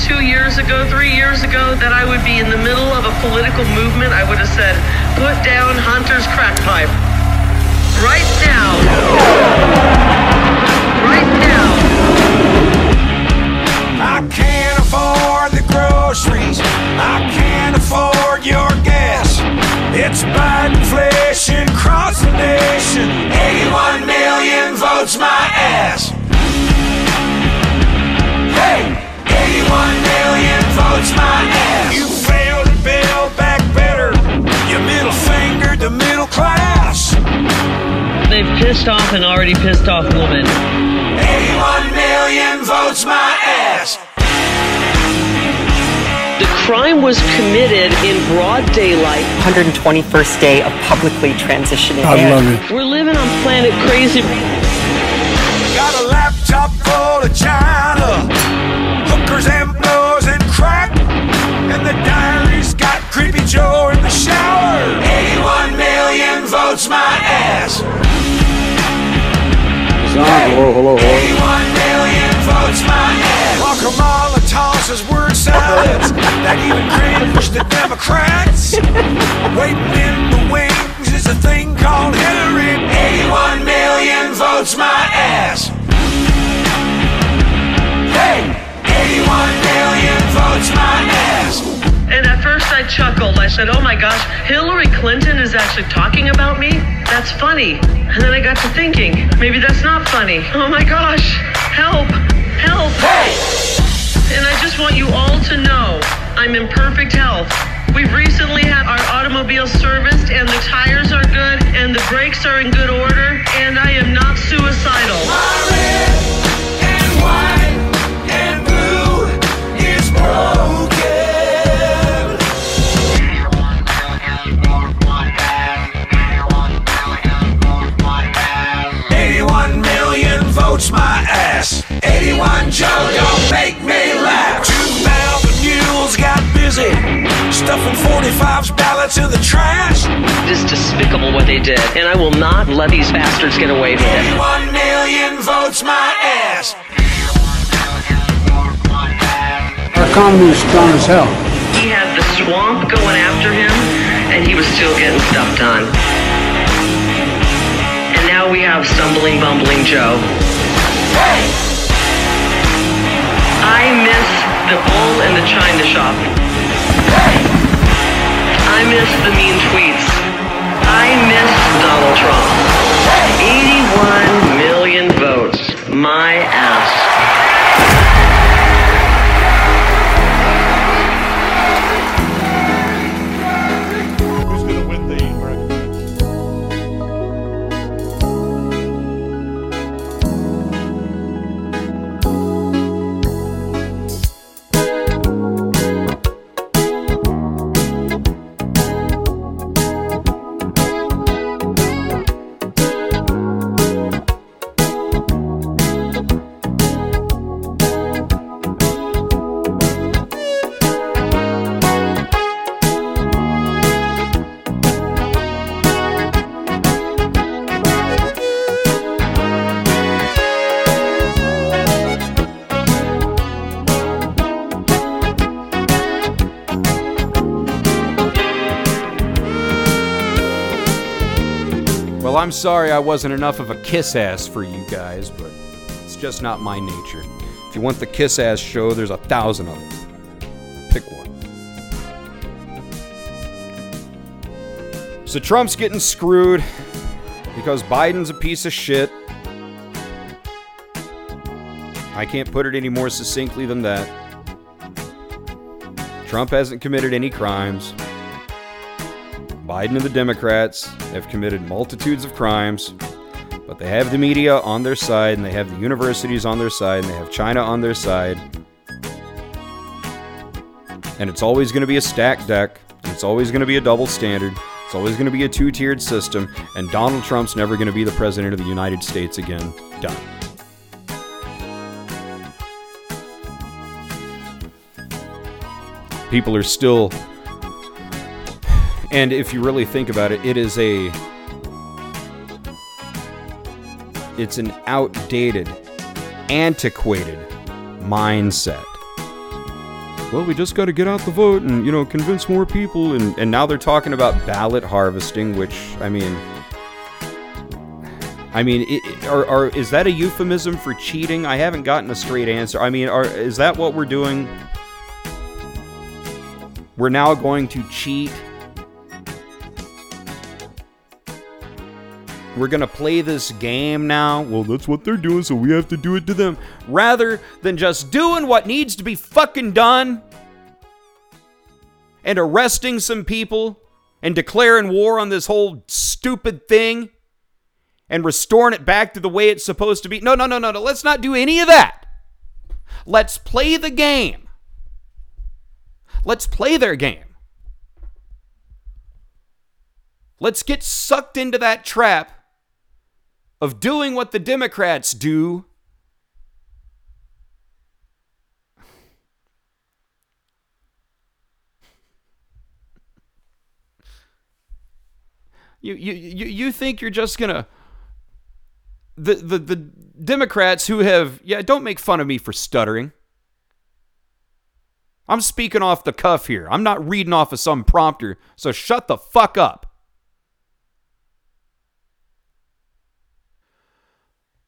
two years ago, three years ago, that I would be in the middle of a political movement, I would have said, put down Hunter's crack pipe. Right now. Right now. I can't afford the groceries. I can't afford your gas. It's Biden inflation across the nation. 81 million votes my ass. Hey, 81 million votes my ass. You failed to build back better. You middle fingered the middle class. They've pissed off an already pissed off woman. 81 million votes my ass. The crime was committed in broad daylight. 121st day of publicly transitioning. I in. love it. We're living on planet crazy. Got a laptop full of China, hookers and blows and crack, and the diary's got creepy Joe in the shower. 81 million votes my ass. Hello, hello, hello. 81 million votes my ass. While Kamala tosses word salads that even cringe the Democrats. Waiting in the wings is a thing called Hillary. 81 million votes my ass. Hey, 81 million votes my. And at first I chuckled. I said, oh my gosh, Hillary Clinton is actually talking about me? That's funny. And then I got to thinking, maybe that's not funny. Oh my gosh, help, help. Hey, And I just want you all to know I'm in perfect health. We've recently had our automobile serviced, and the tires are good, and the brakes are in good order, 81 Joe, don't make me laugh. Two thousand mules got busy, stuffing 45's ballots in the trash. It is despicable what they did, and I will not let these bastards get away with it. 1 million votes my ass. Our economy is strong as hell. He had the swamp going after him, and he was still getting stuff done. And now we have stumbling, bumbling Joe. I miss the bull in the china shop. I miss the mean tweets. I miss Donald Trump. 81 million votes. My ass. Well, I'm sorry I wasn't enough of a kiss ass for you guys, but it's just not my nature. If you want the kiss ass show, there's a thousand of them. Pick one. So Trump's getting screwed because Biden's a piece of shit. I can't put it any more succinctly than that. Trump hasn't committed any crimes. Biden and the Democrats have committed multitudes of crimes, but they have the media on their side, and they have the universities on their side, and they have China on their side. And it's always going to be a stacked deck, it's always going to be a double standard, it's always going to be a two tiered system, and Donald Trump's never going to be the president of the United States again. Done. People are still and if you really think about it, it is a it's an outdated, antiquated mindset well, we just got to get out the vote and, you know, convince more people. And, and now they're talking about ballot harvesting, which, I mean, I mean, it, are, are, is that a euphemism for cheating? I haven't gotten a straight answer. I mean, are, is that what we're doing? We're now going to cheat. We're going to play this game now. Well, that's what they're doing, so we have to do it to them. Rather than just doing what needs to be fucking done and arresting some people and declaring war on this whole stupid thing and restoring it back to the way it's supposed to be. No, no, no, no, no. Let's not do any of that. Let's play the game. Let's play their game. Let's get sucked into that trap of doing what the Democrats do. You, you, you, you think you're just gonna the, the the Democrats who have yeah don't make fun of me for stuttering. I'm speaking off the cuff here. I'm not reading off of some prompter, so shut the fuck up.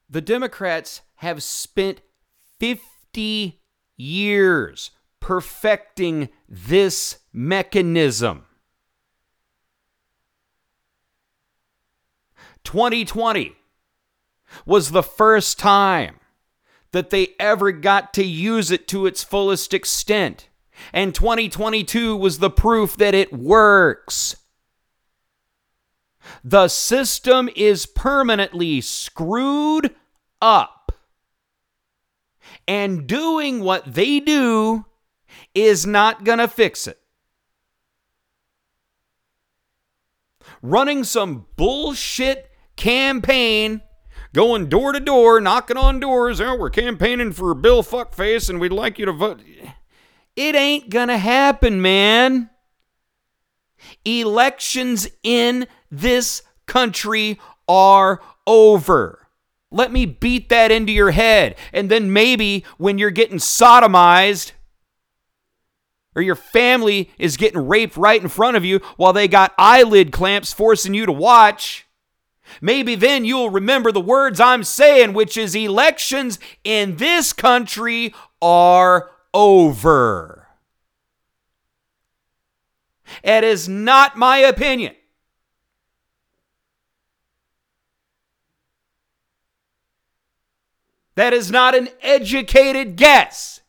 The Democrats have spent 50 years perfecting this mechanism. 2020 was the first time that they ever got to use it to its fullest extent. And 2022 was the proof that it works. The system is permanently screwed up. And doing what they do is not going to fix it. Running some bullshit campaign going door to door, knocking on doors. Oh, we're campaigning for Bill Fuckface and we'd like you to vote. It ain't gonna happen, man. Elections in this country are over. Let me beat that into your head. And then maybe when you're getting sodomized, or your family is getting raped right in front of you while they got eyelid clamps forcing you to watch. Maybe then you'll remember the words I'm saying, which is elections in this country are over. It is not my opinion. That is not an educated guess.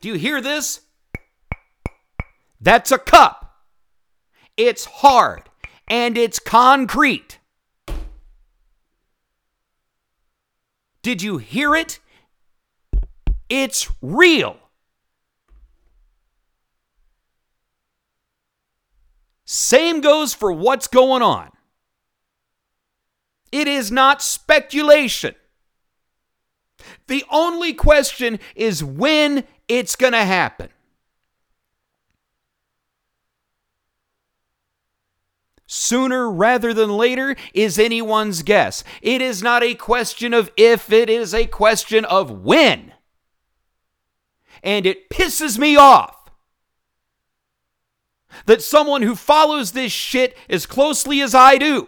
Do you hear this? That's a cup. It's hard and it's concrete. Did you hear it? It's real. Same goes for what's going on. It is not speculation. The only question is when it's going to happen. Sooner rather than later is anyone's guess. It is not a question of if, it is a question of when. And it pisses me off that someone who follows this shit as closely as I do,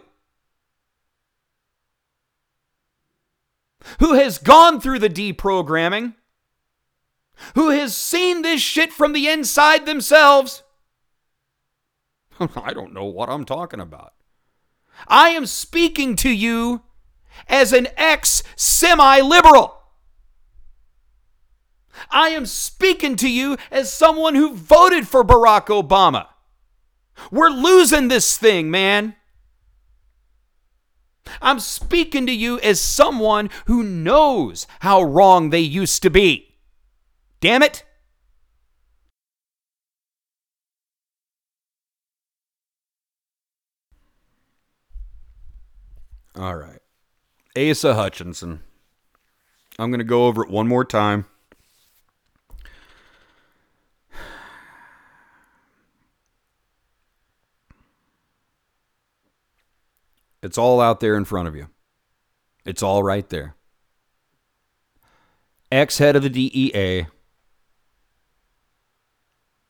who has gone through the deprogramming, who has seen this shit from the inside themselves, I don't know what I'm talking about. I am speaking to you as an ex semi liberal. I am speaking to you as someone who voted for Barack Obama. We're losing this thing, man. I'm speaking to you as someone who knows how wrong they used to be. Damn it. All right. Asa Hutchinson. I'm going to go over it one more time. It's all out there in front of you. It's all right there. ex head of the DEA,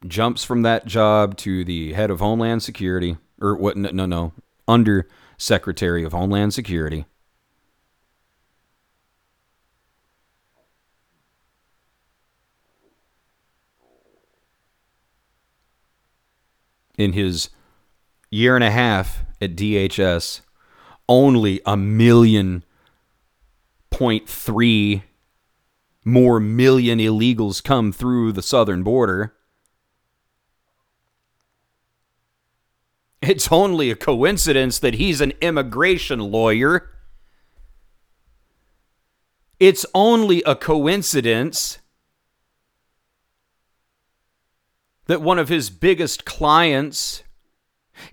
jumps from that job to the head of Homeland Security, or what? No, no, under Secretary of Homeland Security. In his year and a half at DHS, only a million point three more million illegals come through the southern border. It's only a coincidence that he's an immigration lawyer. It's only a coincidence that one of his biggest clients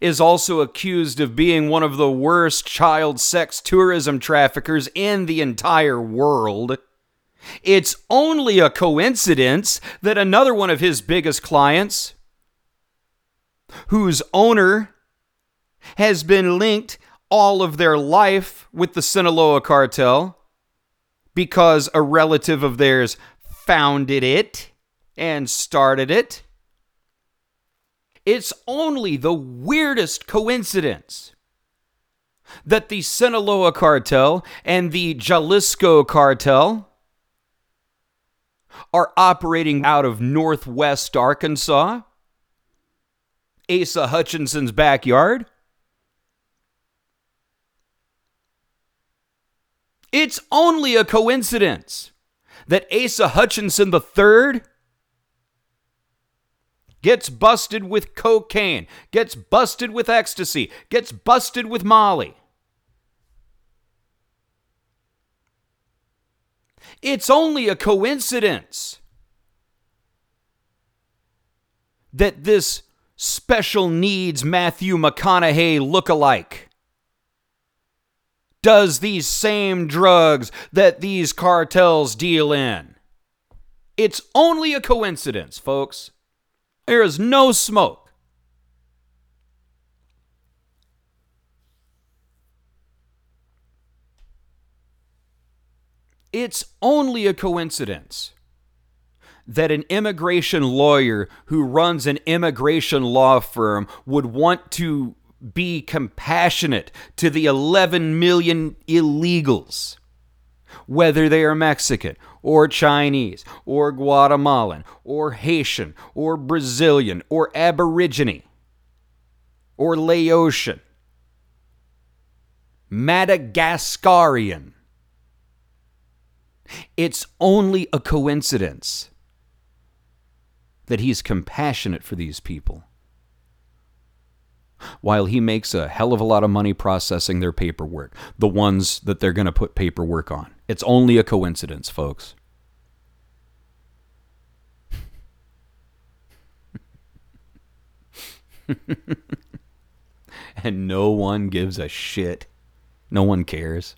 is also accused of being one of the worst child sex tourism traffickers in the entire world. It's only a coincidence that another one of his biggest clients, whose owner has been linked all of their life with the Sinaloa cartel because a relative of theirs founded it and started it. It's only the weirdest coincidence that the Sinaloa cartel and the Jalisco cartel are operating out of northwest Arkansas, Asa Hutchinson's backyard. It's only a coincidence that Asa Hutchinson III gets busted with cocaine, gets busted with ecstasy, gets busted with Molly. It's only a coincidence that this special needs Matthew McConaughey look-alike does these same drugs that these cartels deal in. It's only a coincidence, folks. There is no smoke. It's only a coincidence that an immigration lawyer who runs an immigration law firm would want to be compassionate to the 11 million illegals, whether they are Mexican or Chinese or Guatemalan or Haitian or Brazilian or Aborigine or Laotian, Madagascarian. It's only a coincidence that he's compassionate for these people. While he makes a hell of a lot of money processing their paperwork, the ones that they're going to put paperwork on. It's only a coincidence, folks. and no one gives a shit. No one cares.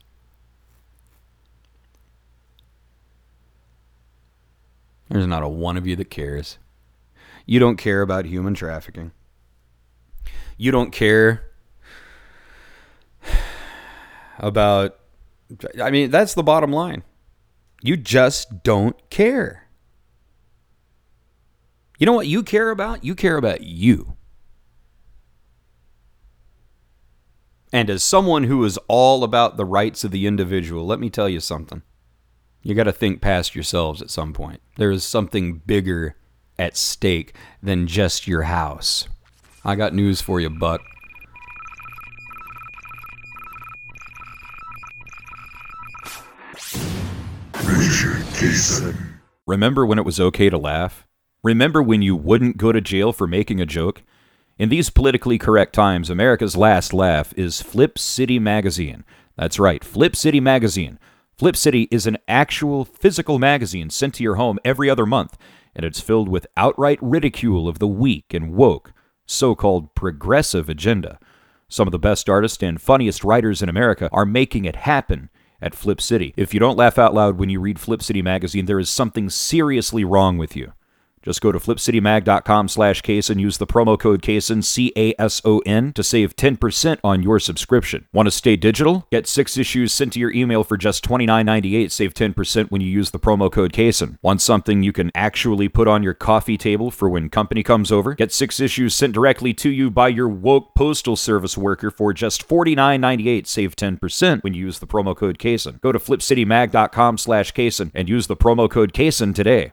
There's not a one of you that cares. You don't care about human trafficking. You don't care about. I mean, that's the bottom line. You just don't care. You know what you care about? You care about you. And as someone who is all about the rights of the individual, let me tell you something. You got to think past yourselves at some point. There is something bigger at stake than just your house. I got news for you, Buck. Remember when it was okay to laugh? Remember when you wouldn't go to jail for making a joke? In these politically correct times, America's last laugh is Flip City Magazine. That's right, Flip City Magazine. Flip City is an actual physical magazine sent to your home every other month, and it's filled with outright ridicule of the weak and woke, so called progressive agenda. Some of the best artists and funniest writers in America are making it happen at Flip City. If you don't laugh out loud when you read Flip City magazine, there is something seriously wrong with you. Just go to flipcitymag.com slash case and use the promo code CASON, C-A-S-O-N, to save 10% on your subscription. Want to stay digital? Get six issues sent to your email for just $29.98. Save 10% when you use the promo code CASON. Want something you can actually put on your coffee table for when company comes over? Get six issues sent directly to you by your woke postal service worker for just $49.98. Save 10% when you use the promo code CASON. Go to flipcitymag.com slash CASON and use the promo code CASON today.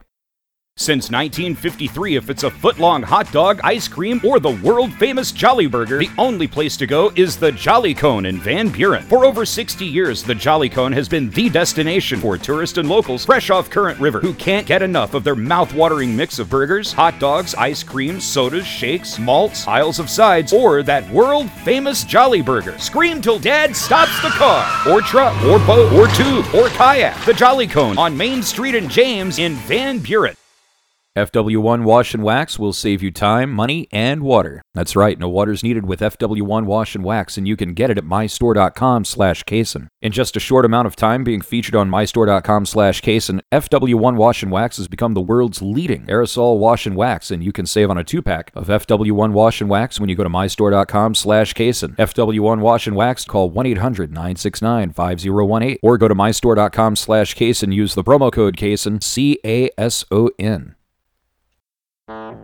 Since 1953, if it's a foot-long hot dog, ice cream, or the world-famous Jolly Burger, the only place to go is the Jolly Cone in Van Buren. For over 60 years, the Jolly Cone has been the destination for tourists and locals fresh off Current River who can't get enough of their mouth-watering mix of burgers, hot dogs, ice cream, sodas, shakes, malts, aisles of sides, or that world-famous Jolly Burger. Scream till Dad stops the car, or truck, or boat, or tube, or kayak. The Jolly Cone on Main Street and James in Van Buren. FW1 Wash and Wax will save you time, money, and water. That's right, no water's needed with FW1 Wash and Wax, and you can get it at mystore.com slash Cason. In just a short amount of time being featured on mystore.com slash Cason, FW1 Wash and Wax has become the world's leading aerosol wash and wax, and you can save on a two-pack of FW1 Wash and Wax when you go to mystore.com slash Cason. FW1 Wash and Wax, call 1-800-969-5018, or go to mystore.com slash and use the promo code CASON, Cason, C-A-S-O-N.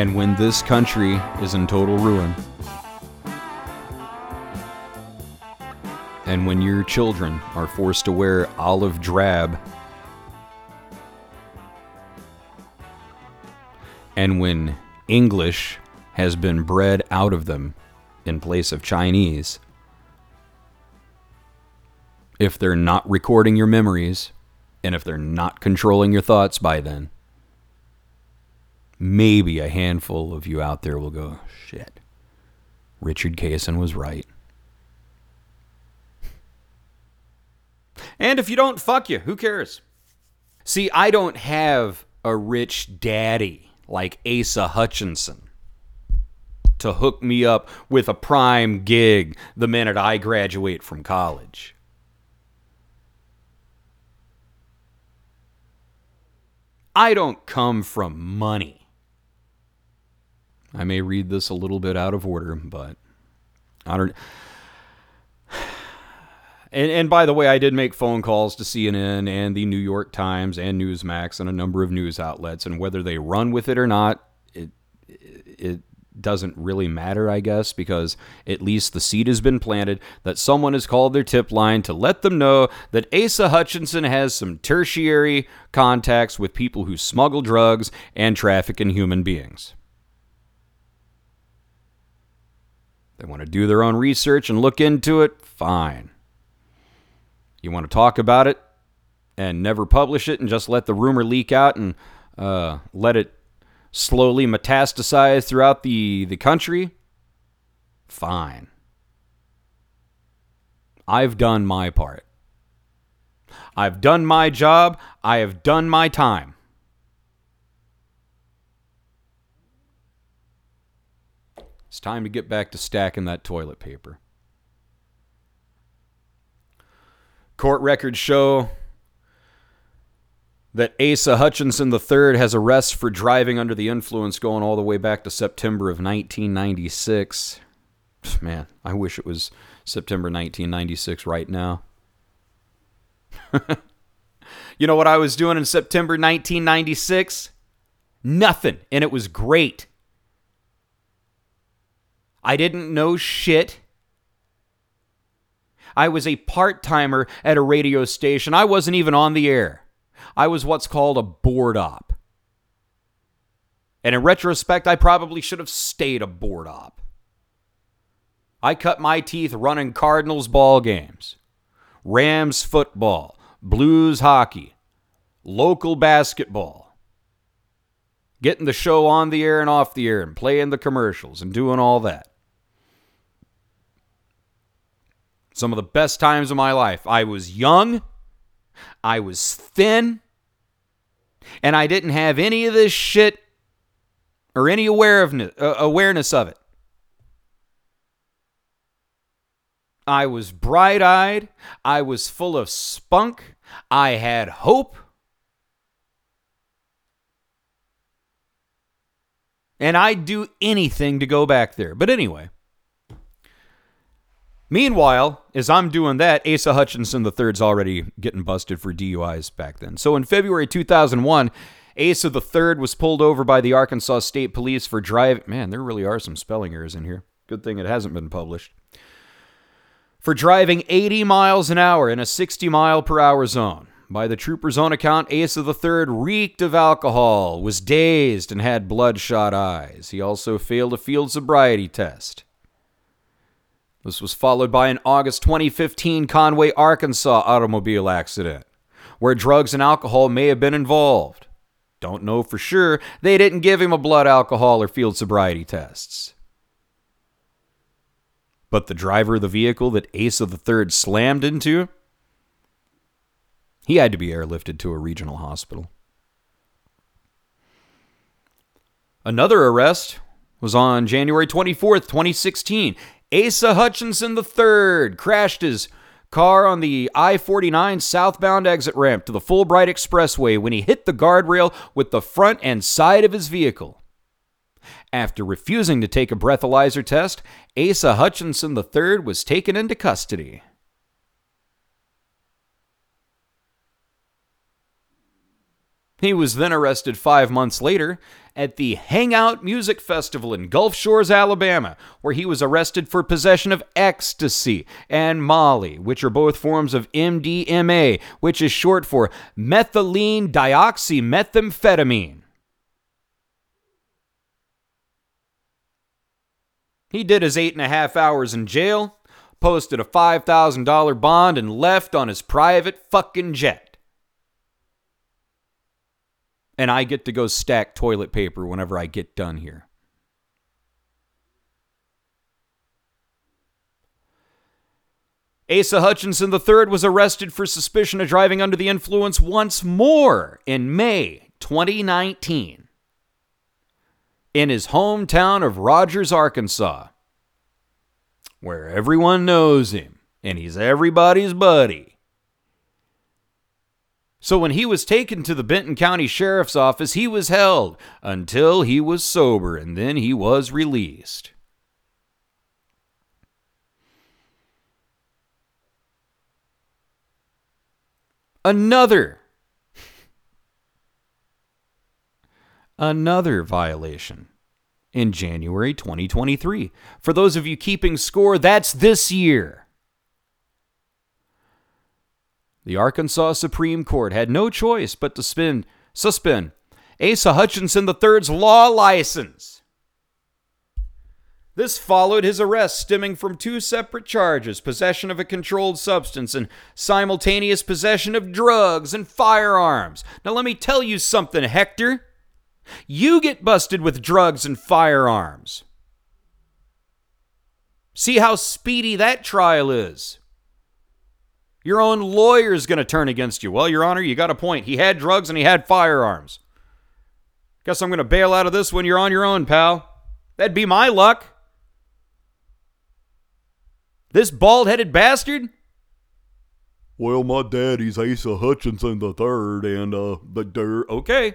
And when this country is in total ruin, and when your children are forced to wear olive drab, and when English has been bred out of them in place of Chinese, if they're not recording your memories, and if they're not controlling your thoughts by then, maybe a handful of you out there will go, shit, Richard Cason was right. And if you don't, fuck you. Who cares? See, I don't have a rich daddy like Asa Hutchinson to hook me up with a prime gig the minute I graduate from college. I don't come from money. I may read this a little bit out of order, but I don't. And, and by the way, I did make phone calls to CNN and the New York Times and Newsmax and a number of news outlets, and whether they run with it or not, it it doesn't really matter, I guess, because at least the seed has been planted that someone has called their tip line to let them know that Asa Hutchinson has some tertiary contacts with people who smuggle drugs and traffic in human beings. They want to do their own research and look into it, fine. You want to talk about it and never publish it and just let the rumor leak out and uh, let it slowly metastasize throughout the, the country? Fine. I've done my part. I've done my job. I have done my time. It's time to get back to stacking that toilet paper. Court records show that Asa Hutchinson III has arrests for driving under the influence going all the way back to September of 1996. Man, I wish it was September 1996 right now. you know what I was doing in September 1996? Nothing, and it was great. I didn't know shit. I was a part timer at a radio station. I wasn't even on the air. I was what's called a board op. And in retrospect, I probably should have stayed a board op. I cut my teeth running Cardinals ball games, Rams football, Blues hockey, local basketball, getting the show on the air and off the air, and playing the commercials and doing all that. Some of the best times of my life. I was young, I was thin, and I didn't have any of this shit or any awareness, uh, awareness of it. I was bright eyed. I was full of spunk. I had hope. And I'd do anything to go back there. But anyway. Meanwhile, as I'm doing that, Asa Hutchinson III's already getting busted for DUIs back then. So in February 2001, Asa III was pulled over by the Arkansas State Police for driving. Man, there really are some spelling errors in here. Good thing it hasn't been published. For driving 80 miles an hour in a 60 mile per hour zone. By the trooper's own account, Asa III reeked of alcohol, was dazed, and had bloodshot eyes. He also failed a field sobriety test. This was followed by an August 2015 Conway, Arkansas automobile accident, where drugs and alcohol may have been involved. Don't know for sure. They didn't give him a blood alcohol or field sobriety tests. But the driver of the vehicle that Asa III slammed into, he had to be airlifted to a regional hospital. Another arrest was on January 24th, 2016. Asa Hutchinson III crashed his car on the I 49 southbound exit ramp to the Fulbright Expressway when he hit the guardrail with the front and side of his vehicle. After refusing to take a breathalyzer test, Asa Hutchinson III was taken into custody. He was then arrested five months later at the Hangout Music Festival in Gulf Shores, Alabama, where he was arrested for possession of ecstasy and Molly, which are both forms of MDMA, which is short for methylene dioxymethamphetamine. He did his eight and a half hours in jail, posted a $5,000 bond, and left on his private fucking jet and I get to go stack toilet paper whenever I get done here. Asa Hutchinson III was arrested for suspicion of driving under the influence once more in May 2019 in his hometown of Rogers, Arkansas, where everyone knows him and he's everybody's buddy. So when he was taken to the Benton County Sheriff's Office, he was held until he was sober, and then he was released. Another another violation in January 2023. For those of you keeping score, that's this year. The Arkansas Supreme Court had no choice but to spin, suspend Asa Hutchinson III's law license. This followed his arrest stemming from two separate charges possession of a controlled substance and simultaneous possession of drugs and firearms. Now, let me tell you something, Hector. You get busted with drugs and firearms. See how speedy that trial is. Your own lawyer is going to turn against you. Well, Your Honor, you got a point. He had drugs and he had firearms. Guess I'm going to bail out of this when you're on your own, pal. That'd be my luck. This bald headed bastard? Well, my daddy's Asa Hutchinson the third, and uh, the dirt. Okay.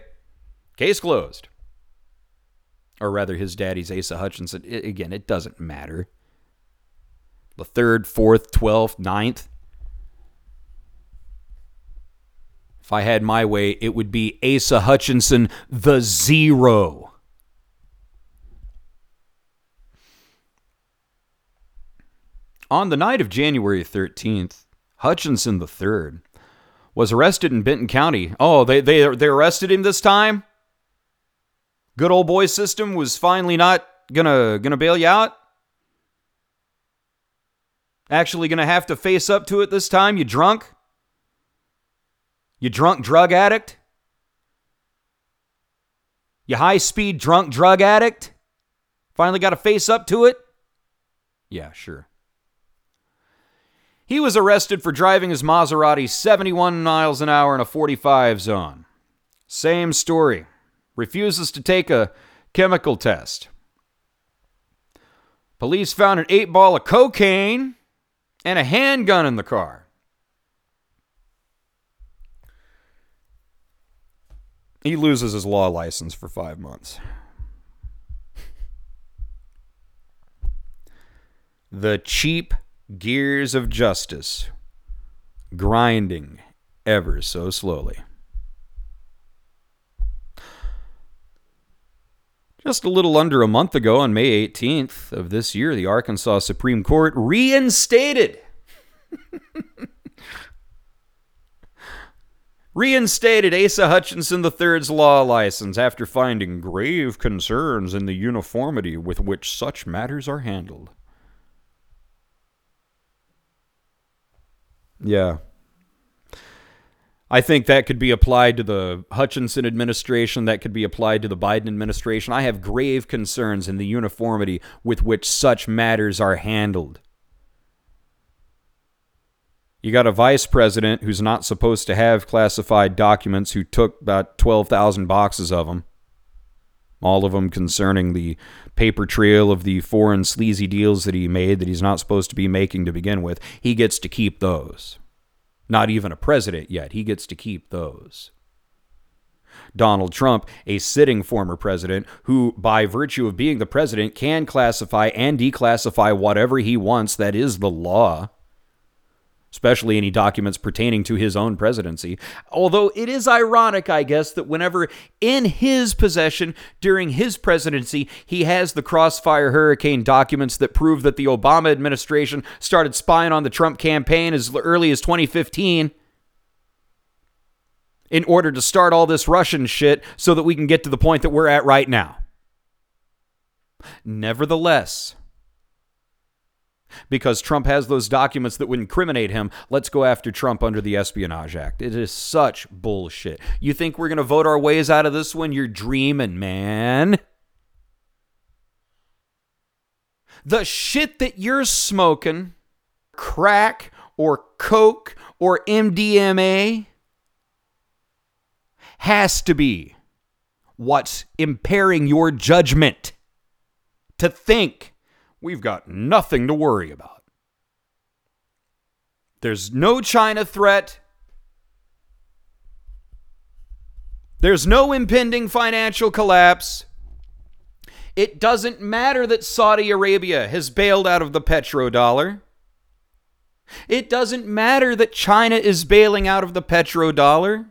Case closed. Or rather, his daddy's Asa Hutchinson. I- again, it doesn't matter. The third, fourth, twelfth, ninth. If I had my way, it would be Asa Hutchinson the Zero. On the night of January 13th, Hutchinson III was arrested in Benton County. Oh, they, they, they arrested him this time? Good old boy system was finally not gonna, gonna bail you out? Actually, gonna have to face up to it this time, you drunk? You drunk drug addict? You high speed drunk drug addict? Finally got to face up to it? Yeah, sure. He was arrested for driving his Maserati 71 miles an hour in a 45 zone. Same story. Refuses to take a chemical test. Police found an eight ball of cocaine and a handgun in the car. He loses his law license for five months. the cheap gears of justice grinding ever so slowly. Just a little under a month ago, on May 18th of this year, the Arkansas Supreme Court reinstated reinstated Asa Hutchinson III's law license after finding grave concerns in the uniformity with which such matters are handled. Yeah. I think that could be applied to the Hutchinson administration. That could be applied to the Biden administration. I have grave concerns in the uniformity with which such matters are handled. You got a vice president who's not supposed to have classified documents who took about 12,000 boxes of them. All of them concerning the paper trail of the foreign sleazy deals that he made that he's not supposed to be making to begin with. He gets to keep those. Not even a president yet. He gets to keep those. Donald Trump, a sitting former president, who, by virtue of being the president, can classify and declassify whatever he wants. That is the law especially any documents pertaining to his own presidency. Although it is ironic, I guess, that whenever in his possession during his presidency, he has the Crossfire Hurricane documents that prove that the Obama administration started spying on the Trump campaign as early as 2015 in order to start all this Russian shit so that we can get to the point that we're at right now. Nevertheless, because Trump has those documents that would incriminate him. Let's go after Trump under the Espionage Act. It is such bullshit. You think we're going to vote our ways out of this one? You're dreaming, man. The shit that you're smoking, crack or coke or MDMA, has to be what's impairing your judgment to think we've got nothing to worry about. There's no China threat. There's no impending financial collapse. It doesn't matter that Saudi Arabia has bailed out of the petrodollar. It doesn't matter that China is bailing out of the petrodollar.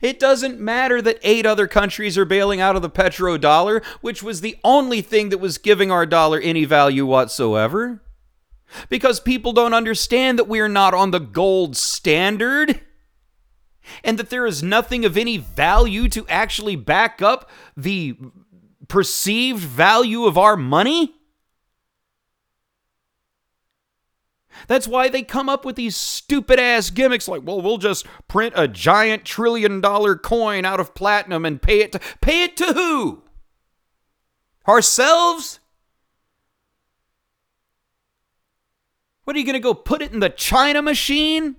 It doesn't matter that eight other countries are bailing out of the petrodollar, which was the only thing that was giving our dollar any value whatsoever. Because people don't understand that we are not on the gold standard and that there is nothing of any value to actually back up the perceived value of our money. That's why they come up with these stupid ass gimmicks like, well, we'll just print a giant trillion dollar coin out of platinum and pay it to pay it to who? Ourselves? What are you going to go put it in the China machine?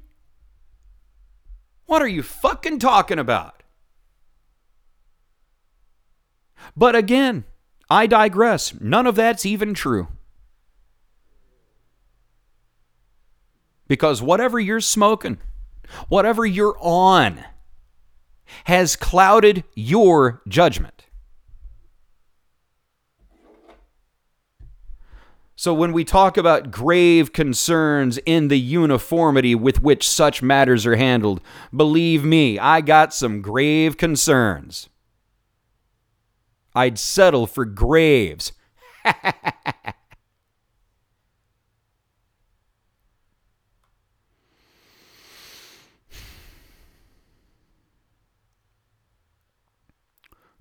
What are you fucking talking about? But again, I digress. None of that's even true. Because whatever you're smoking, whatever you're on, has clouded your judgment. So, when we talk about grave concerns in the uniformity with which such matters are handled, believe me, I got some grave concerns. I'd settle for graves.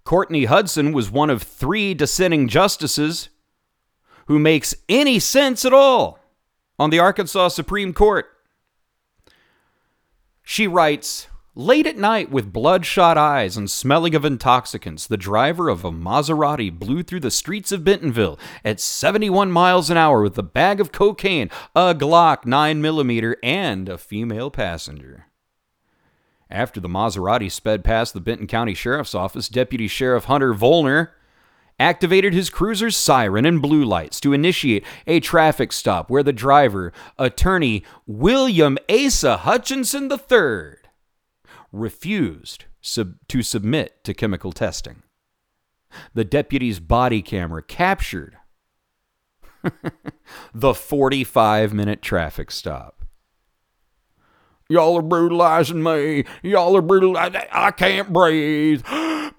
Courtney Hudson was one of three dissenting justices who makes any sense at all on the Arkansas Supreme Court. She writes Late at night, with bloodshot eyes and smelling of intoxicants, the driver of a Maserati blew through the streets of Bentonville at 71 miles an hour with a bag of cocaine, a Glock 9mm, and a female passenger. After the Maserati sped past the Benton County Sheriff's Office, Deputy Sheriff Hunter Volner activated his cruiser's siren and blue lights to initiate a traffic stop where the driver, attorney William Asa Hutchinson III, refused sub- to submit to chemical testing. The deputy's body camera captured the 45 minute traffic stop. Y'all are brutalizing me. Y'all are brutalizing. I can't breathe.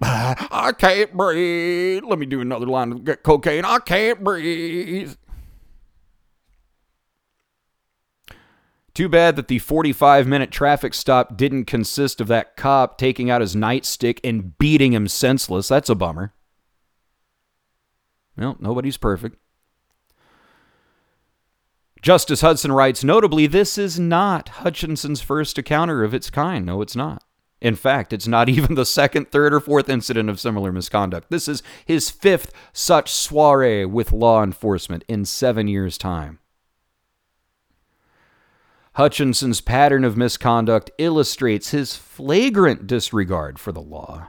I can't breathe. Let me do another line of cocaine. I can't breathe. Too bad that the 45 minute traffic stop didn't consist of that cop taking out his nightstick and beating him senseless. That's a bummer. Well, nobody's perfect. Justice Hudson writes Notably, this is not Hutchinson's first encounter of its kind. No, it's not. In fact, it's not even the second, third, or fourth incident of similar misconduct. This is his fifth such soiree with law enforcement in seven years' time. Hutchinson's pattern of misconduct illustrates his flagrant disregard for the law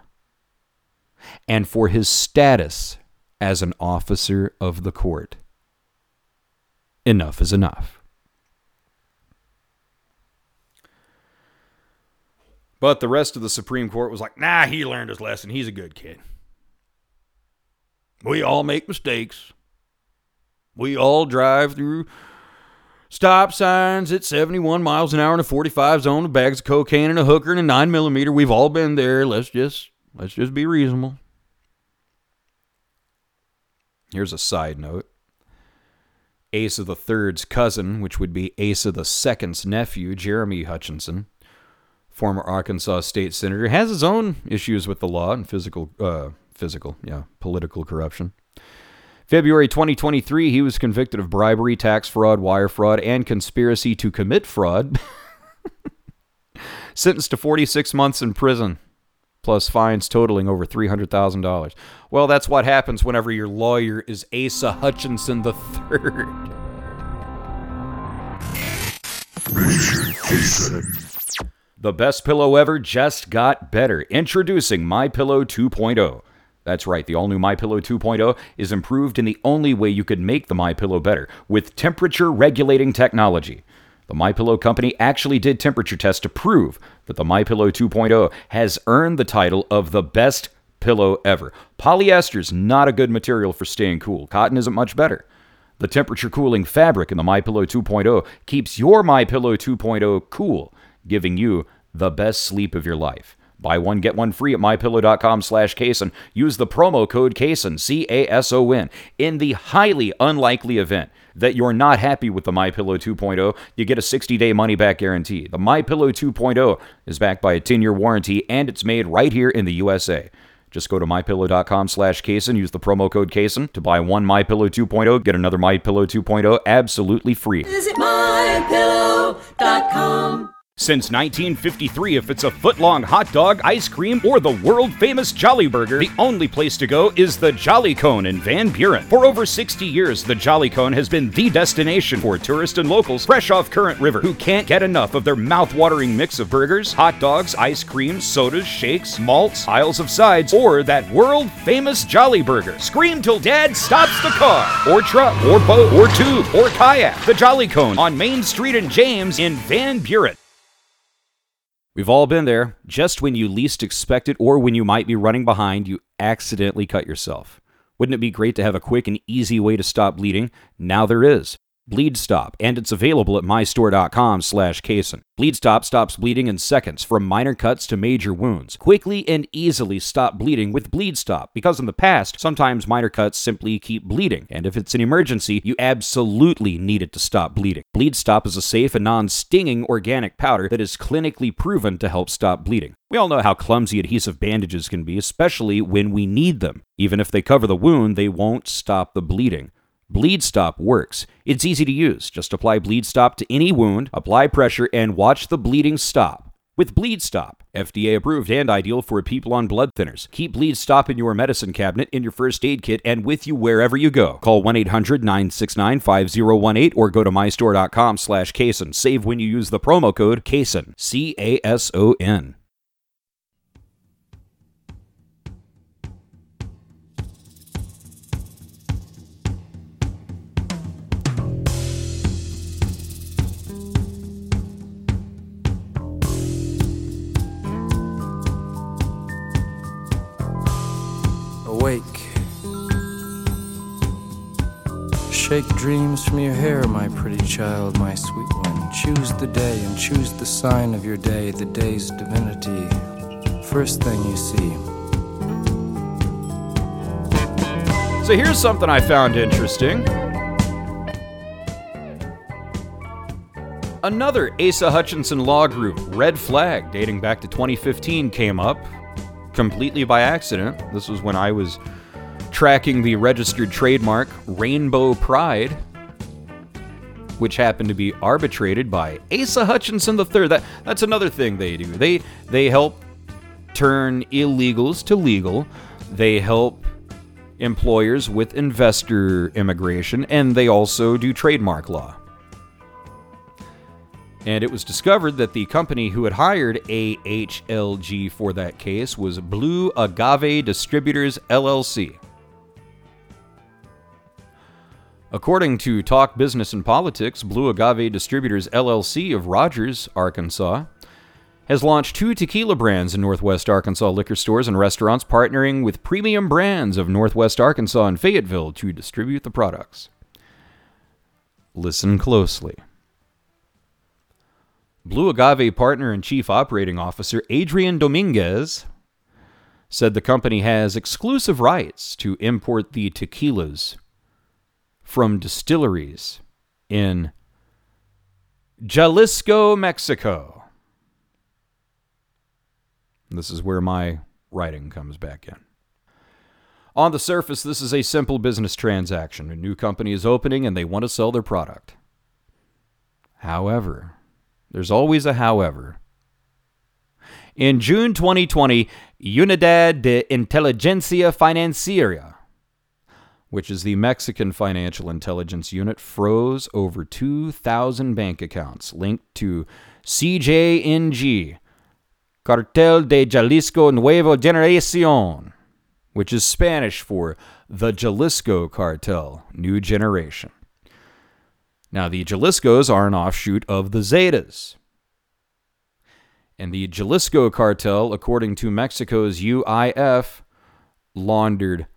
and for his status as an officer of the court. Enough is enough. But the rest of the Supreme Court was like, nah, he learned his lesson. He's a good kid. We all make mistakes. We all drive through stop signs at 71 miles an hour in a 45 zone with bags of cocaine and a hooker and a 9 millimeter. We've all been there. Let's just let's just be reasonable. Here's a side note. Asa the Third's cousin, which would be Asa the Second's nephew, Jeremy Hutchinson, former Arkansas state senator, has his own issues with the law and physical, uh, physical, yeah, political corruption. February 2023, he was convicted of bribery, tax fraud, wire fraud, and conspiracy to commit fraud. Sentenced to 46 months in prison, plus fines totaling over $300,000. Well, that's what happens whenever your lawyer is Asa Hutchinson III. The best pillow ever just got better. Introducing My Pillow 2.0. That's right, the all-new My Pillow 2.0 is improved in the only way you could make the My Pillow better, with temperature regulating technology. The My Pillow company actually did temperature tests to prove that the My Pillow 2.0 has earned the title of the best pillow ever. Polyester is not a good material for staying cool. Cotton isn't much better. The temperature cooling fabric in the My Pillow 2.0 keeps your My Pillow 2.0 cool, giving you the best sleep of your life. Buy one, get one free at mypillow.com slash Cason. Use the promo code Cason, C A S O N. In the highly unlikely event that you're not happy with the MyPillow 2.0, you get a 60-day money-back guarantee. The MyPillow 2.0 is backed by a 10-year warranty, and it's made right here in the USA. Just go to mypillow.com slash Cason, use the promo code Cason to buy one MyPillow 2.0, get another MyPillow 2.0 absolutely free. Visit mypillow.com. Since 1953, if it's a foot-long hot dog, ice cream, or the world-famous Jolly Burger, the only place to go is the Jolly Cone in Van Buren. For over 60 years, the Jolly Cone has been the destination for tourists and locals fresh off Current River who can't get enough of their mouth-watering mix of burgers, hot dogs, ice cream, sodas, shakes, malts, aisles of sides, or that world-famous Jolly Burger. Scream till Dad stops the car, or truck, or boat, or tube, or kayak. The Jolly Cone on Main Street in James in Van Buren. We've all been there. Just when you least expect it or when you might be running behind, you accidentally cut yourself. Wouldn't it be great to have a quick and easy way to stop bleeding? Now there is. Bleed Stop, and it's available at mystore.com slash Cason. Bleed Stop stops bleeding in seconds from minor cuts to major wounds. Quickly and easily stop bleeding with Bleed Stop, because in the past, sometimes minor cuts simply keep bleeding, and if it's an emergency, you absolutely need it to stop bleeding. Bleed Stop is a safe and non-stinging organic powder that is clinically proven to help stop bleeding. We all know how clumsy adhesive bandages can be, especially when we need them. Even if they cover the wound, they won't stop the bleeding. Bleed Stop works. It's easy to use. Just apply Bleed Stop to any wound, apply pressure, and watch the bleeding stop. With Bleed Stop, FDA approved and ideal for people on blood thinners. Keep Bleed Stop in your medicine cabinet, in your first aid kit, and with you wherever you go. Call 1-800-969-5018 or go to mystore.com slash Cason. Save when you use the promo code CASON. C-A-S-O-N. Shake dreams from your hair, my pretty child, my sweet one. Choose the day and choose the sign of your day, the day's divinity. First thing you see. So here's something I found interesting. Another Asa Hutchinson law group, Red Flag, dating back to 2015, came up completely by accident. This was when I was tracking the registered trademark Rainbow Pride, which happened to be arbitrated by Asa Hutchinson III. That that's another thing they do. They they help turn illegals to legal. They help employers with investor immigration, and they also do trademark law. And it was discovered that the company who had hired AHLG for that case was Blue Agave Distributors LLC. According to Talk Business and Politics, Blue Agave Distributors LLC of Rogers, Arkansas, has launched two tequila brands in Northwest Arkansas liquor stores and restaurants, partnering with premium brands of Northwest Arkansas and Fayetteville to distribute the products. Listen closely. Blue Agave partner and chief operating officer Adrian Dominguez said the company has exclusive rights to import the tequilas from distilleries in Jalisco, Mexico. This is where my writing comes back in. On the surface, this is a simple business transaction. A new company is opening and they want to sell their product. However, there's always a however. In June 2020, Unidad de Inteligencia Financiera, which is the Mexican financial intelligence unit, froze over 2,000 bank accounts linked to CJNG, Cartel de Jalisco Nueva Generacion, which is Spanish for the Jalisco Cartel, New Generation. Now, the Jaliscos are an offshoot of the Zetas. And the Jalisco cartel, according to Mexico's UIF, laundered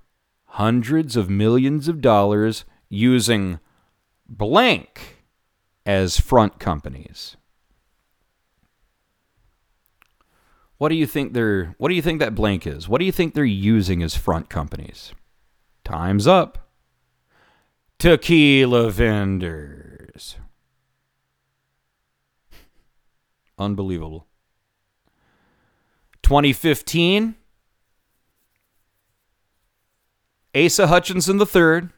hundreds of millions of dollars using blank as front companies. What do you think they're what do you think that blank is? What do you think they're using as front companies? Time's up. Tequila vendors. Unbelievable. 2015, Asa Hutchinson III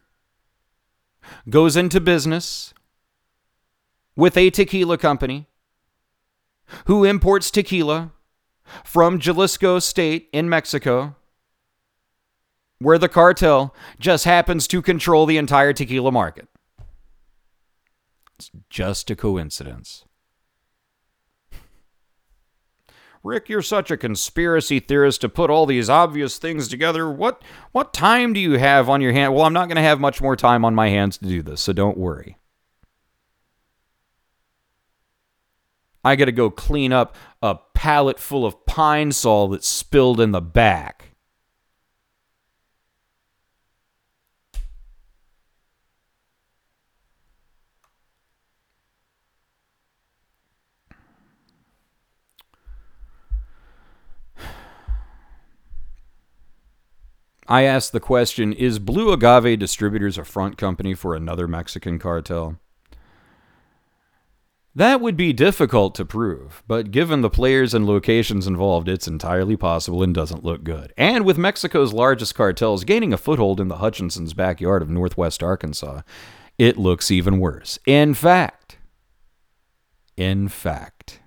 goes into business with a tequila company who imports tequila from Jalisco State in Mexico, where the cartel just happens to control the entire tequila market. It's just a coincidence. Rick, you're such a conspiracy theorist to put all these obvious things together. What what time do you have on your hand? Well, I'm not going to have much more time on my hands to do this, so don't worry. I got to go clean up a pallet full of pine sol that spilled in the back. I asked the question Is Blue Agave Distributors a front company for another Mexican cartel? That would be difficult to prove, but given the players and locations involved, it's entirely possible and doesn't look good. And with Mexico's largest cartels gaining a foothold in the Hutchinsons' backyard of northwest Arkansas, it looks even worse. In fact, in fact,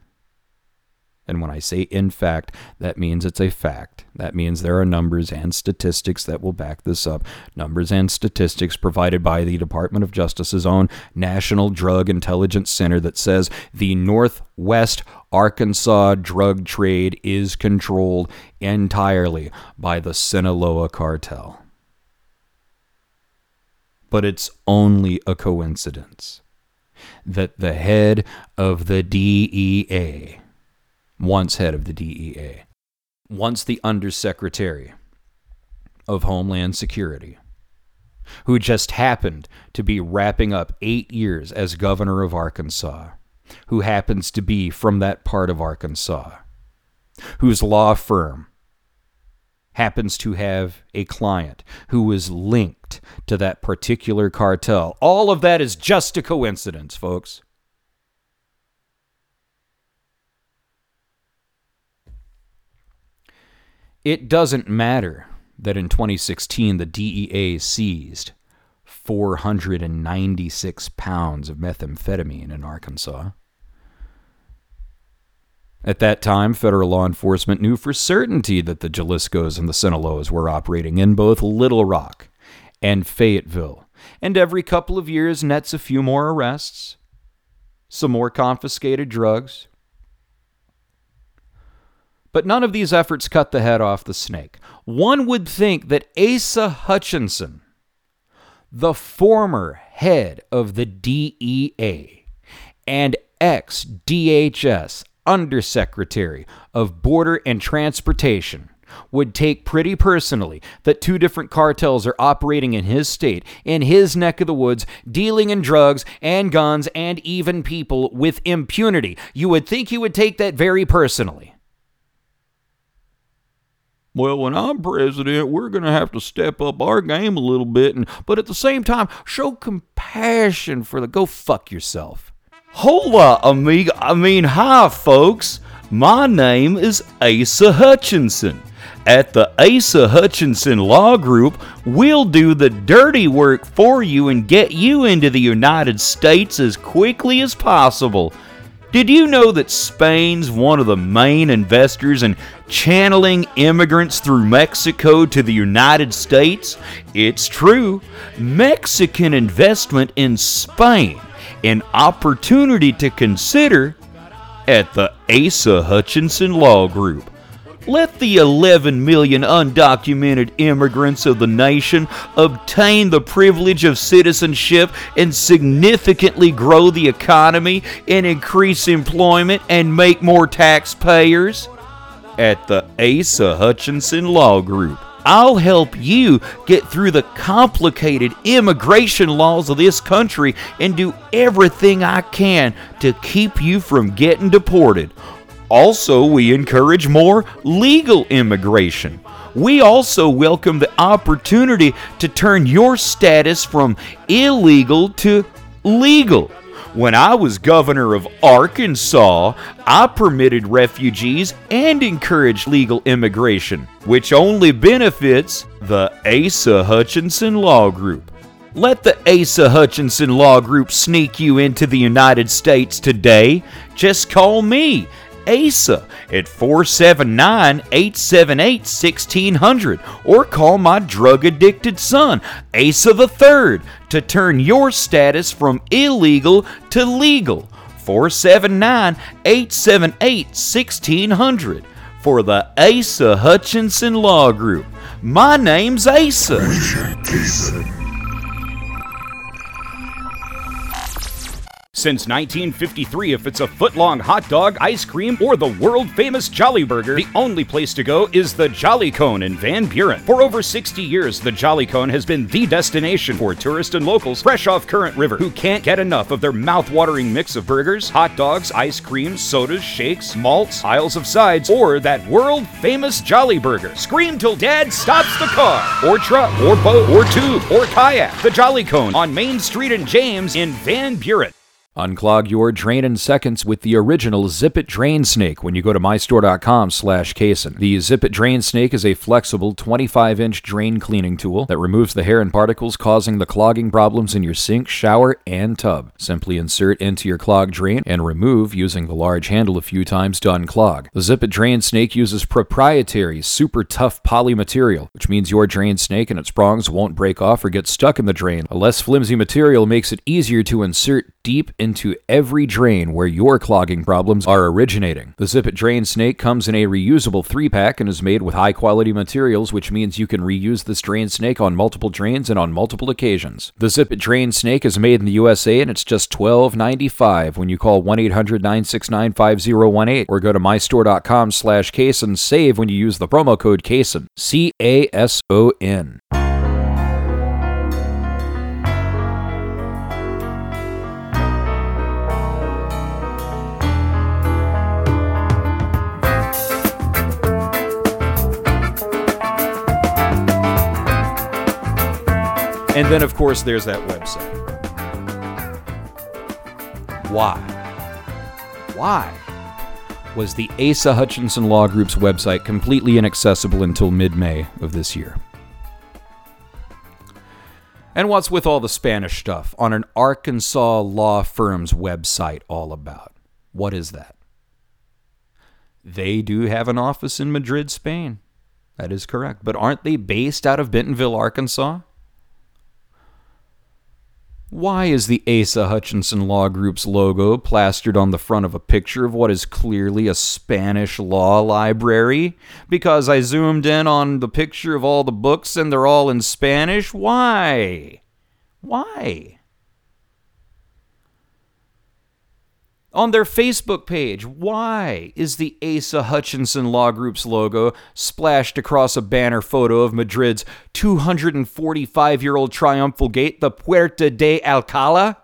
and when I say in fact, that means it's a fact. That means there are numbers and statistics that will back this up. Numbers and statistics provided by the Department of Justice's own National Drug Intelligence Center that says the Northwest Arkansas drug trade is controlled entirely by the Sinaloa cartel. But it's only a coincidence that the head of the DEA once head of the DEA, once the Undersecretary of Homeland Security, who just happened to be wrapping up eight years as governor of Arkansas, who happens to be from that part of Arkansas, whose law firm happens to have a client who is linked to that particular cartel. All of that is just a coincidence, folks. It doesn't matter that in 2016 the DEA seized 496 pounds of methamphetamine in Arkansas. At that time, federal law enforcement knew for certainty that the Jaliscos and the Sinaloas were operating in both Little Rock and Fayetteville, and every couple of years nets a few more arrests, some more confiscated drugs, but none of these efforts cut the head off the snake. One would think that Asa Hutchinson, the former head of the DEA and ex DHS Undersecretary of Border and Transportation, would take pretty personally that two different cartels are operating in his state, in his neck of the woods, dealing in drugs and guns and even people with impunity. You would think he would take that very personally. Well, when I'm president, we're going to have to step up our game a little bit, and but at the same time, show compassion for the go fuck yourself. Hola, amigo. I mean, hi, folks. My name is Asa Hutchinson. At the Asa Hutchinson Law Group, we'll do the dirty work for you and get you into the United States as quickly as possible. Did you know that Spain's one of the main investors in channeling immigrants through Mexico to the United States? It's true. Mexican investment in Spain, an opportunity to consider at the Asa Hutchinson Law Group. Let the 11 million undocumented immigrants of the nation obtain the privilege of citizenship and significantly grow the economy and increase employment and make more taxpayers? At the Asa Hutchinson Law Group. I'll help you get through the complicated immigration laws of this country and do everything I can to keep you from getting deported. Also, we encourage more legal immigration. We also welcome the opportunity to turn your status from illegal to legal. When I was governor of Arkansas, I permitted refugees and encouraged legal immigration, which only benefits the Asa Hutchinson Law Group. Let the Asa Hutchinson Law Group sneak you into the United States today. Just call me ASA at 479 878 1600 or call my drug addicted son, Asa III, to turn your status from illegal to legal. 479 878 1600 for the Asa Hutchinson Law Group. My name's Asa. Since 1953, if it's a foot long hot dog, ice cream, or the world famous Jolly Burger, the only place to go is the Jolly Cone in Van Buren. For over 60 years, the Jolly Cone has been the destination for tourists and locals fresh off Current River who can't get enough of their mouth-watering mix of burgers, hot dogs, ice cream, sodas, shakes, malts, aisles of sides, or that world famous Jolly Burger. Scream till dad stops the car, or truck, or boat, or tube, or kayak. The Jolly Cone on Main Street in James in Van Buren. Unclog your drain in seconds with the original Zip It Drain Snake when you go to mystore.com slash Cason. The Zip It Drain Snake is a flexible 25-inch drain cleaning tool that removes the hair and particles causing the clogging problems in your sink, shower, and tub. Simply insert into your clogged drain and remove using the large handle a few times to unclog. The Zip It Drain Snake uses proprietary, super tough poly material, which means your drain snake and its prongs won't break off or get stuck in the drain. A less flimsy material makes it easier to insert deep into every drain where your clogging problems are originating. The Zip It Drain Snake comes in a reusable three pack and is made with high quality materials, which means you can reuse this drain snake on multiple drains and on multiple occasions. The Zip It Drain Snake is made in the USA and it's just $12.95 when you call 1 800 969 5018 or go to mystore.com slash and save when you use the promo code CASON. C A S O N. And then, of course, there's that website. Why? Why was the Asa Hutchinson Law Group's website completely inaccessible until mid May of this year? And what's with all the Spanish stuff on an Arkansas law firm's website all about? What is that? They do have an office in Madrid, Spain. That is correct. But aren't they based out of Bentonville, Arkansas? Why is the Asa Hutchinson Law Group's logo plastered on the front of a picture of what is clearly a Spanish law library? Because I zoomed in on the picture of all the books and they're all in Spanish? Why? Why? On their Facebook page, why is the Asa Hutchinson Law Group's logo splashed across a banner photo of Madrid's 245 year old triumphal gate, the Puerta de Alcala?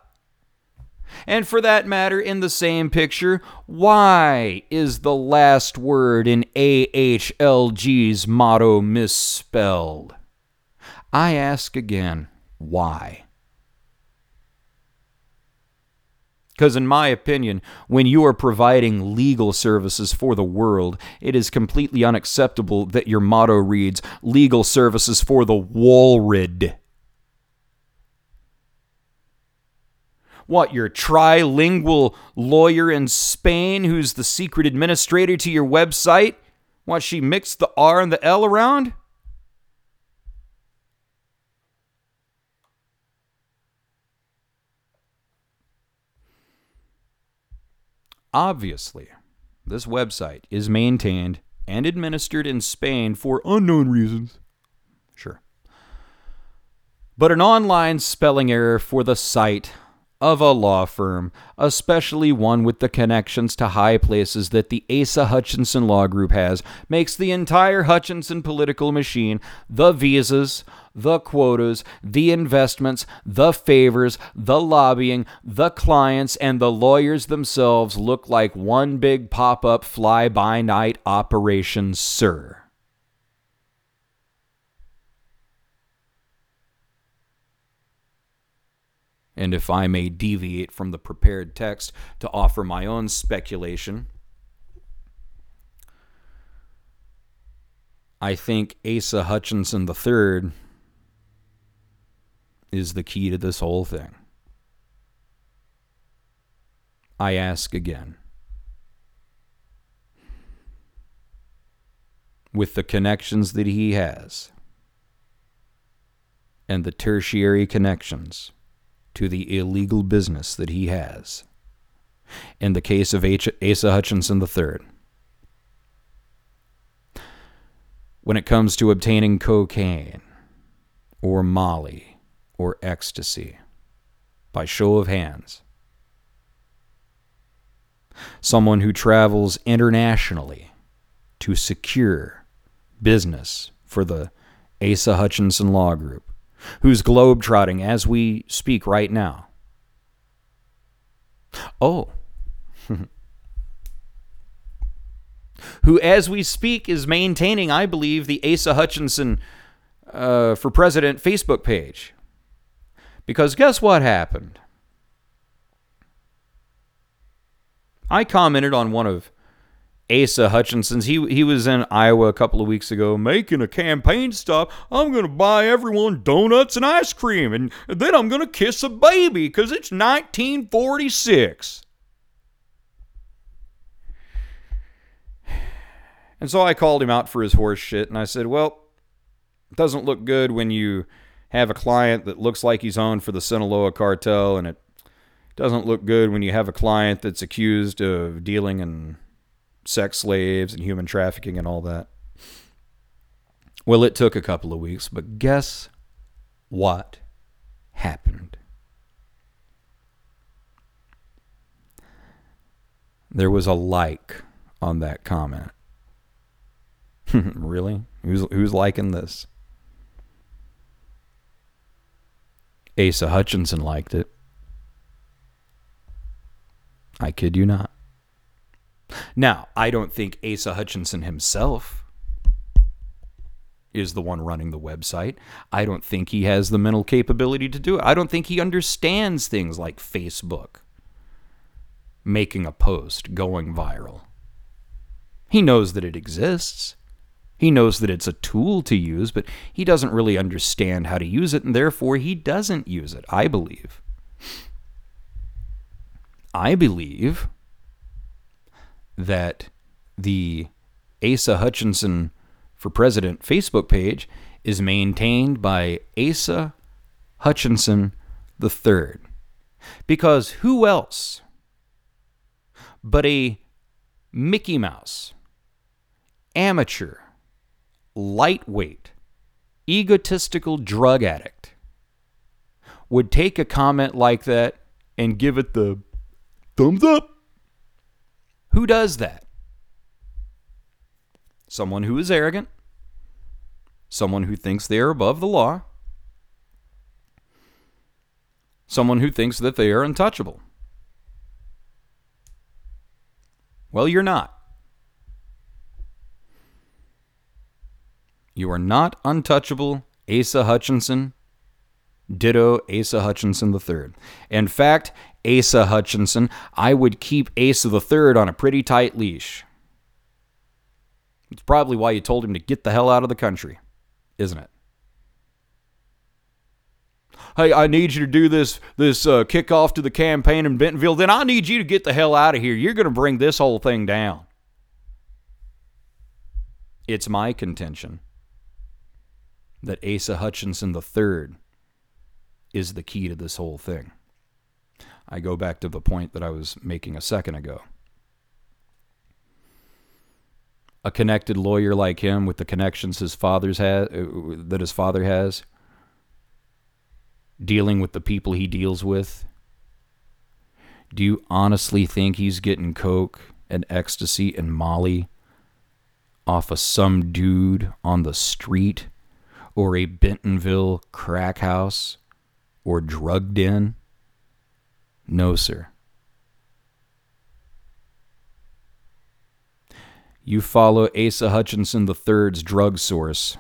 And for that matter, in the same picture, why is the last word in AHLG's motto misspelled? I ask again, why? Because, in my opinion, when you are providing legal services for the world, it is completely unacceptable that your motto reads Legal Services for the Walrid. What, your trilingual lawyer in Spain who's the secret administrator to your website? What, she mixed the R and the L around? Obviously, this website is maintained and administered in Spain for unknown reasons. Sure. But an online spelling error for the site of a law firm, especially one with the connections to high places that the Asa Hutchinson Law Group has, makes the entire Hutchinson political machine, the visas, the quotas, the investments, the favors, the lobbying, the clients, and the lawyers themselves look like one big pop up fly by night operation, sir. And if I may deviate from the prepared text to offer my own speculation, I think Asa Hutchinson III is the key to this whole thing. I ask again. With the connections that he has and the tertiary connections to the illegal business that he has, in the case of H- Asa Hutchinson III, when it comes to obtaining cocaine or Molly or ecstasy by show of hands. Someone who travels internationally to secure business for the Asa Hutchinson Law Group, who's globetrotting as we speak right now. Oh. who, as we speak, is maintaining, I believe, the Asa Hutchinson uh, for President Facebook page. Because guess what happened? I commented on one of Asa Hutchinson's. He he was in Iowa a couple of weeks ago making a campaign stop. I'm to buy everyone donuts and ice cream and then I'm to kiss a baby cuz it's 1946. And so I called him out for his horse shit and I said, "Well, it doesn't look good when you have a client that looks like he's on for the Sinaloa cartel and it doesn't look good when you have a client that's accused of dealing in sex slaves and human trafficking and all that. Well, it took a couple of weeks, but guess what happened? There was a like on that comment. really? Who's who's liking this? Asa Hutchinson liked it. I kid you not. Now, I don't think Asa Hutchinson himself is the one running the website. I don't think he has the mental capability to do it. I don't think he understands things like Facebook, making a post, going viral. He knows that it exists. He knows that it's a tool to use, but he doesn't really understand how to use it, and therefore he doesn't use it, I believe. I believe that the Asa Hutchinson for President Facebook page is maintained by Asa Hutchinson III. Because who else but a Mickey Mouse, amateur, lightweight, egotistical drug addict would take a comment like that and give it the thumbs up? Who does that? Someone who is arrogant, someone who thinks they are above the law, someone who thinks that they are untouchable. Well, you're not. You are not untouchable, Asa Hutchinson. Ditto Asa Hutchinson III. In fact, Asa Hutchinson, I would keep Asa III on a pretty tight leash. It's probably why you told him to get the hell out of the country, isn't it? Hey, I need you to do this this uh, kickoff to the campaign in Bentonville. Then I need you to get the hell out of here. You're going to bring this whole thing down. It's my contention that Asa Hutchinson III is the key to this whole thing. I go back to the point that I was making a second ago. A connected lawyer like him with the connections his father's has uh, that his father has dealing with the people he deals with. Do you honestly think he's getting coke and ecstasy and molly off of some dude on the street or a Bentonville crack house or drug den? No, sir. You follow Asa Hutchinson III's drug source.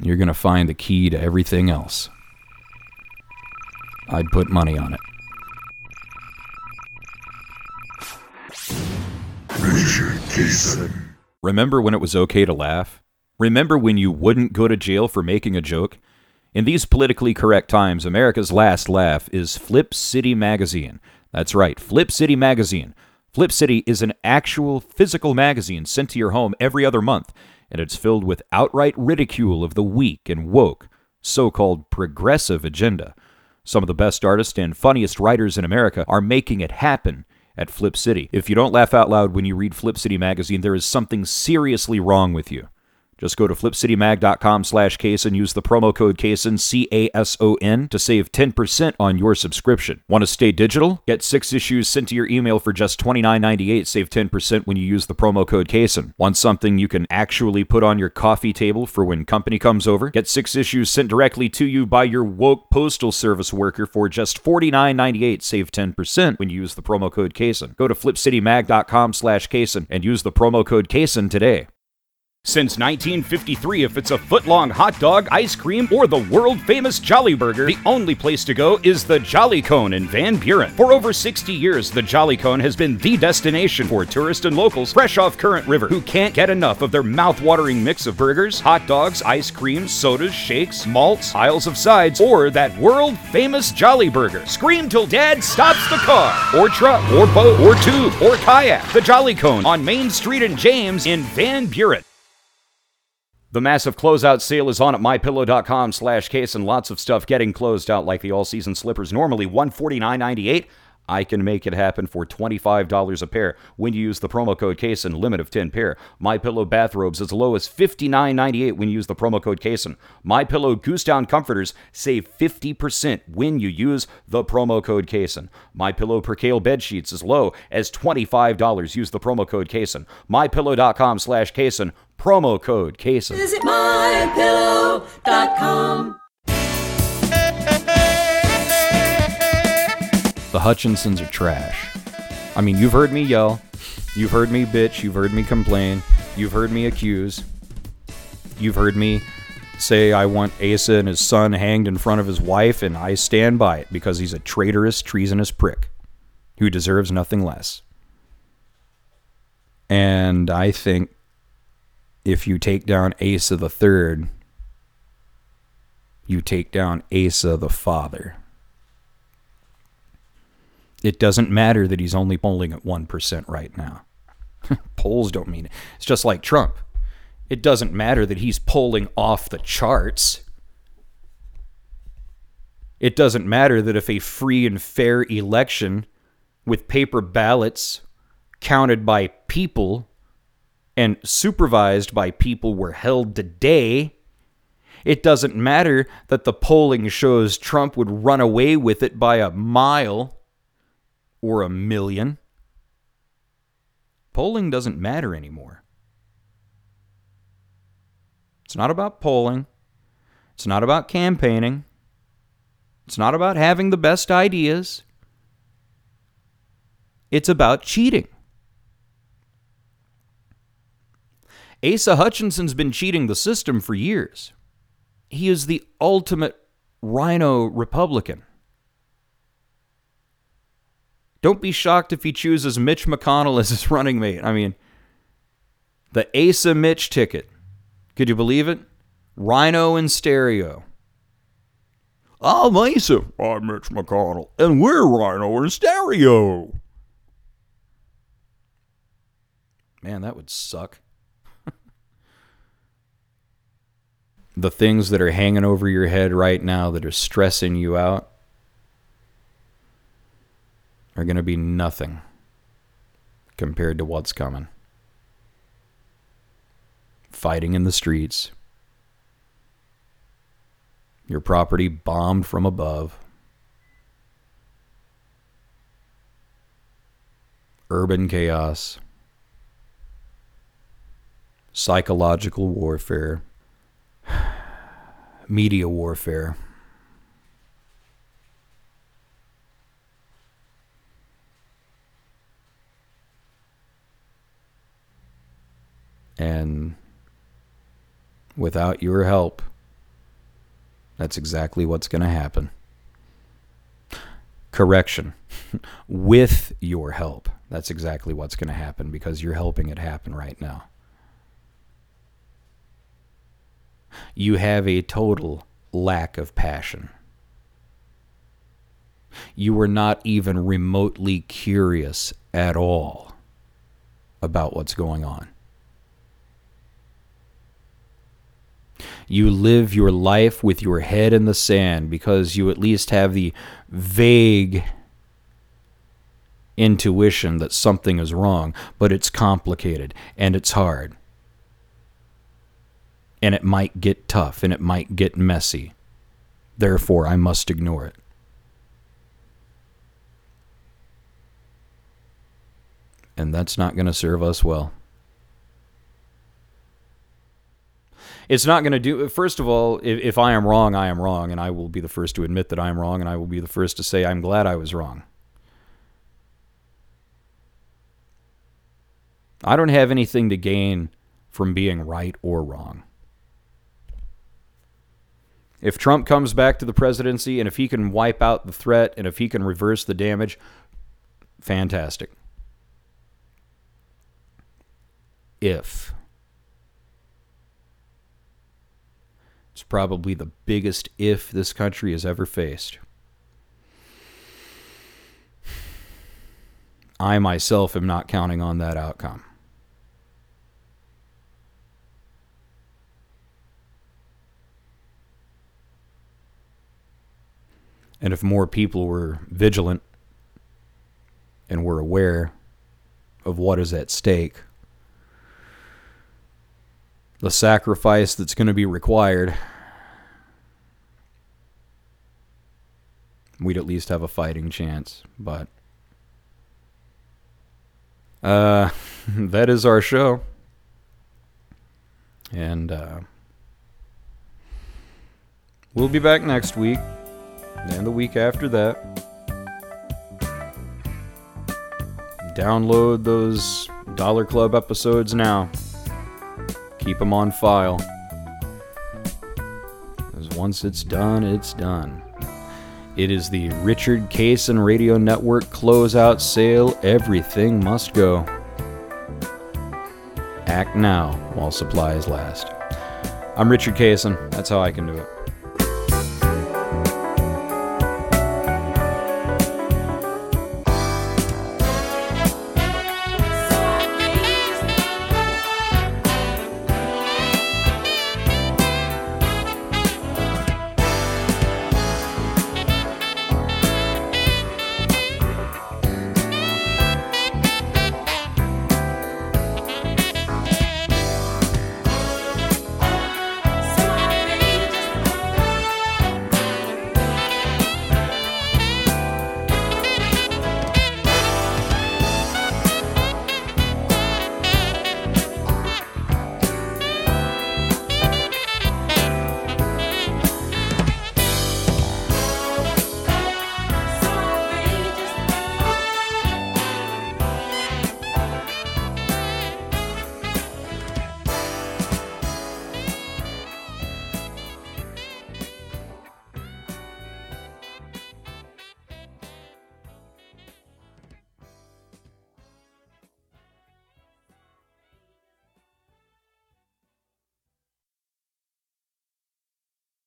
You're going to find the key to everything else. I'd put money on it. Remember when it was okay to laugh? Remember when you wouldn't go to jail for making a joke? In these politically correct times, America's last laugh is Flip City Magazine. That's right, Flip City Magazine. Flip City is an actual physical magazine sent to your home every other month, and it's filled with outright ridicule of the weak and woke, so called progressive agenda. Some of the best artists and funniest writers in America are making it happen at Flip City. If you don't laugh out loud when you read Flip City Magazine, there is something seriously wrong with you. Just go to flipcitymag.com slash case and use the promo code CASON, C-A-S-O-N, to save 10% on your subscription. Want to stay digital? Get six issues sent to your email for just $29.98. Save 10% when you use the promo code CASON. Want something you can actually put on your coffee table for when company comes over? Get six issues sent directly to you by your woke postal service worker for just $49.98. Save 10% when you use the promo code CASON. Go to flipcitymag.com slash CASON and use the promo code CASON today. Since 1953, if it's a foot long hot dog, ice cream, or the world famous Jolly Burger, the only place to go is the Jolly Cone in Van Buren. For over 60 years, the Jolly Cone has been the destination for tourists and locals fresh off Current River who can't get enough of their mouth-watering mix of burgers, hot dogs, ice cream, sodas, shakes, malts, aisles of sides, or that world famous Jolly Burger. Scream till dad stops the car, or truck, or boat, or tube, or kayak. The Jolly Cone on Main Street in James in Van Buren. The massive closeout sale is on at mypillow.com slash case and lots of stuff getting closed out like the all-season slippers normally $149.98. I can make it happen for $25 a pair when you use the promo code CASON, limit of 10 pair. My Pillow bathrobes as low as $59.98 when you use the promo code CASON. My Pillow Goose Down comforters save 50% when you use the promo code CASON. My Pillow Percale bed sheets as low as $25. Use the promo code CASON. MyPillow.com slash CASON. Promo code CASON. Visit mypillow.com. The Hutchinsons are trash. I mean, you've heard me yell. You've heard me bitch. You've heard me complain. You've heard me accuse. You've heard me say I want Asa and his son hanged in front of his wife, and I stand by it because he's a traitorous, treasonous prick who deserves nothing less. And I think if you take down Asa the third, you take down Asa the father. It doesn't matter that he's only polling at 1% right now. Polls don't mean it. It's just like Trump. It doesn't matter that he's polling off the charts. It doesn't matter that if a free and fair election with paper ballots counted by people and supervised by people were held today, it doesn't matter that the polling shows Trump would run away with it by a mile or a million. Polling doesn't matter anymore. It's not about polling. It's not about campaigning. It's not about having the best ideas. It's about cheating. Asa Hutchinson's been cheating the system for years. He is the ultimate RINO Republican. Don't be shocked if he chooses Mitch McConnell as his running mate. I mean, the Asa Mitch ticket. Could you believe it? RINO in stereo. I'm Asa. I'm Mitch McConnell. And we're RINO in stereo. Man, that would suck. The things that are hanging over your head right now that are stressing you out are going to be nothing compared to what's coming. Fighting in the streets, your property bombed from above, urban chaos, psychological warfare, media warfare. And without your help, that's exactly what's going to happen. Correction. With your help, that's exactly what's going to happen because you're helping it happen right now. You have a total lack of passion. You are not even remotely curious at all about what's going on. You live your life with your head in the sand because you at least have the vague intuition that something is wrong, but it's complicated and it's hard. And it might get tough and it might get messy. Therefore, I must ignore it. And that's not going to serve us well. it's not going to do first of all if, if i am wrong i am wrong and i will be the first to admit that i am wrong and i will be the first to say i'm glad i was wrong i don't have anything to gain from being right or wrong. If Trump comes back to the presidency and if he can wipe out the threat and if he can reverse the damage, fantastic. If. It's probably the biggest if this country has ever faced. I myself am not counting on that outcome. And if more people were vigilant and were aware of what is at stake, the sacrifice that's going to be required, we'd at least have a fighting chance. But uh, that is our show. And uh, we'll be back next week and the week after that. Download those Dollar Club episodes now. Keep them on file. Because once it's done, it's done. It is the Richard Cason Radio Network closeout sale. Everything must go. Act now while supplies last. I'm Richard Cason. That's how I can do it.